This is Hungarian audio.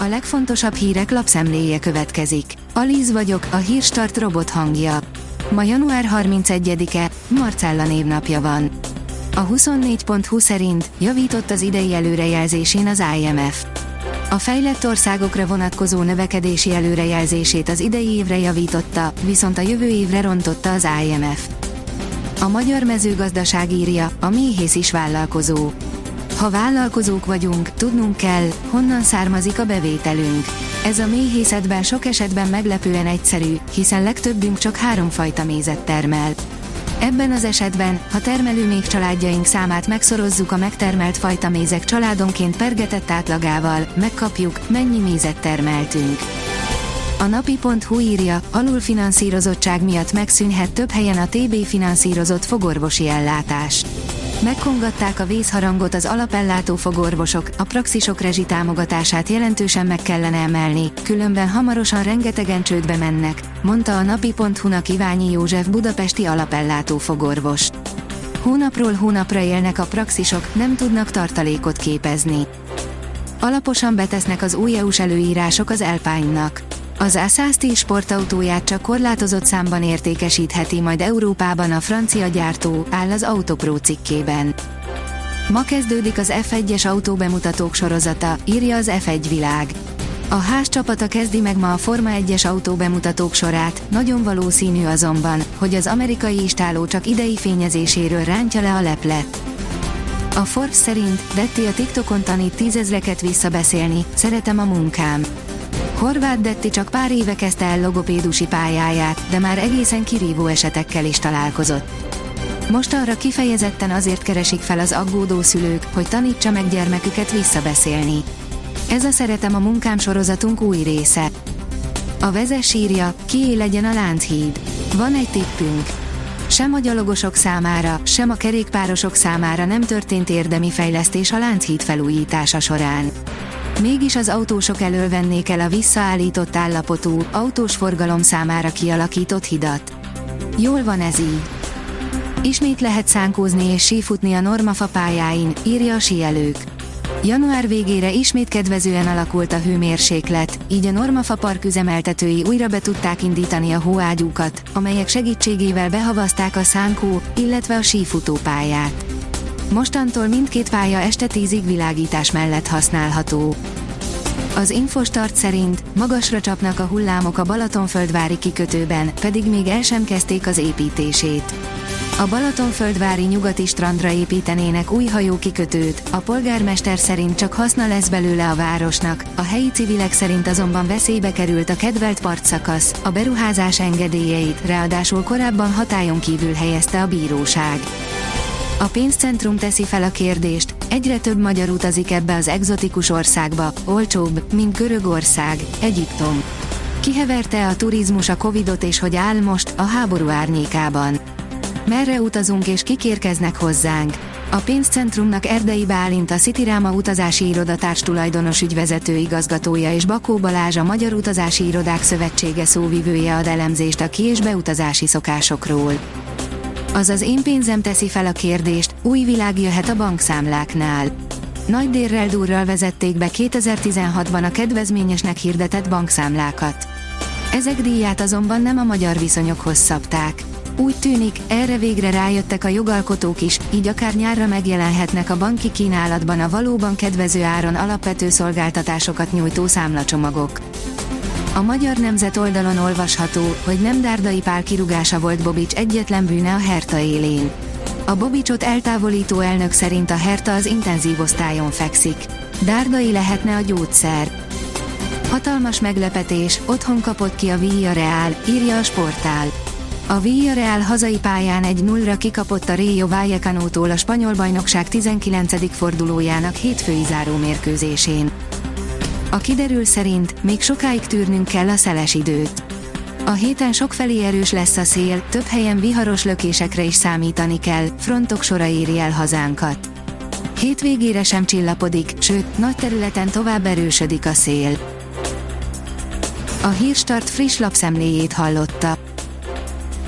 A legfontosabb hírek lapszemléje következik. Alíz vagyok, a hírstart robot hangja. Ma január 31-e, Marcella névnapja van. A 24.20 szerint javított az idei előrejelzésén az IMF. A fejlett országokra vonatkozó növekedési előrejelzését az idei évre javította, viszont a jövő évre rontotta az IMF. A magyar mezőgazdaság írja, a méhész is vállalkozó. Ha vállalkozók vagyunk, tudnunk kell, honnan származik a bevételünk. Ez a méhészetben sok esetben meglepően egyszerű, hiszen legtöbbünk csak háromfajta mézet termel. Ebben az esetben, ha termelő még családjaink számát megszorozzuk a megtermelt fajta mézek családonként pergetett átlagával, megkapjuk, mennyi mézet termeltünk. A napi.hu írja, alulfinanszírozottság miatt megszűnhet több helyen a TB finanszírozott fogorvosi ellátás. Megkongatták a vészharangot az alapellátó fogorvosok, a praxisok rezsitámogatását jelentősen meg kellene emelni, különben hamarosan rengetegen csődbe mennek, mondta a napi.hu-nak Iványi József budapesti alapellátó fogorvos. Hónapról hónapra élnek a praxisok, nem tudnak tartalékot képezni. Alaposan betesznek az új EU-s előírások az Elpánynak. Az A110 sportautóját csak korlátozott számban értékesítheti majd Európában a francia gyártó, áll az Autopro cikkében. Ma kezdődik az F1-es autóbemutatók sorozata, írja az F1 világ. A ház csapata kezdi meg ma a Forma 1-es autóbemutatók sorát, nagyon valószínű azonban, hogy az amerikai istáló csak idei fényezéséről rántja le a leplet. A Forbes szerint Detti a TikTokon tanít tízezreket visszabeszélni, szeretem a munkám. Horváth Detti csak pár éve kezdte el logopédusi pályáját, de már egészen kirívó esetekkel is találkozott. Most arra kifejezetten azért keresik fel az aggódó szülők, hogy tanítsa meg gyermeküket visszabeszélni. Ez a Szeretem a munkám sorozatunk új része. A vezes írja, kié legyen a Lánchíd. Van egy tippünk. Sem a gyalogosok számára, sem a kerékpárosok számára nem történt érdemi fejlesztés a Lánchíd felújítása során. Mégis az autósok elől vennék el a visszaállított állapotú, autós forgalom számára kialakított hidat. Jól van ez így. Ismét lehet szánkózni és sífutni a Normafa pályáin, írja a síelők. Január végére ismét kedvezően alakult a hőmérséklet, így a Normafa Park üzemeltetői újra be tudták indítani a hóágyúkat, amelyek segítségével behavazták a szánkó, illetve a sífutópályát. Mostantól mindkét pálya este tízig világítás mellett használható. Az Infostart szerint magasra csapnak a hullámok a Balatonföldvári kikötőben, pedig még el sem kezdték az építését. A Balatonföldvári nyugati strandra építenének új hajókikötőt, a polgármester szerint csak haszna lesz belőle a városnak, a helyi civilek szerint azonban veszélybe került a kedvelt partszakasz, a beruházás engedélyeit, ráadásul korábban hatályon kívül helyezte a bíróság. A pénzcentrum teszi fel a kérdést, egyre több magyar utazik ebbe az egzotikus országba, olcsóbb, mint Görögország, Egyiptom. Kiheverte a turizmus a Covidot és hogy áll most, a háború árnyékában. Merre utazunk és kikérkeznek hozzánk? A pénzcentrumnak Erdei Bálint a Cityráma utazási irodatárs tulajdonos ügyvezető igazgatója és Bakó Balázs a Magyar Utazási Irodák Szövetsége szóvivője ad elemzést a ki- és beutazási szokásokról. Azaz én pénzem teszi fel a kérdést, új világ jöhet a bankszámláknál. Nagy dérrel durral vezették be 2016-ban a kedvezményesnek hirdetett bankszámlákat. Ezek díját azonban nem a magyar viszonyokhoz szabták. Úgy tűnik, erre végre rájöttek a jogalkotók is, így akár nyárra megjelenhetnek a banki kínálatban a valóban kedvező áron alapvető szolgáltatásokat nyújtó számlacsomagok. A Magyar Nemzet oldalon olvasható, hogy nem Dárdai Pál kirugása volt Bobics egyetlen bűne a Herta élén. A Bobicsot eltávolító elnök szerint a Herta az intenzív osztályon fekszik. Dárdai lehetne a gyógyszer. Hatalmas meglepetés, otthon kapott ki a Real, írja a sportál. A Real hazai pályán egy nullra kikapott a Rayo Vallecano-tól a spanyol bajnokság 19. fordulójának hétfői záró mérkőzésén. A kiderül szerint még sokáig tűrnünk kell a szeles időt. A héten sokfelé erős lesz a szél, több helyen viharos lökésekre is számítani kell, frontok sora éri el hazánkat. Hétvégére sem csillapodik, sőt, nagy területen tovább erősödik a szél. A Hírstart friss lapszemléjét hallotta.